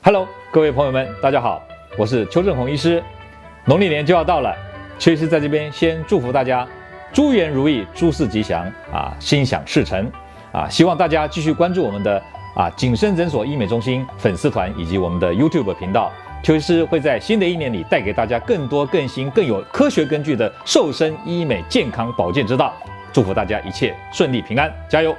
Hello，各位朋友们，大家好，我是邱正红医师。农历年就要到了，邱医师在这边先祝福大家，诸愿如意，诸事吉祥啊，心想事成啊！希望大家继续关注我们的啊，景深诊所医美中心粉丝团以及我们的 YouTube 频道。邱医师会在新的一年里带给大家更多更新、更有科学根据的瘦身医美健康保健之道。祝福大家一切顺利平安，加油！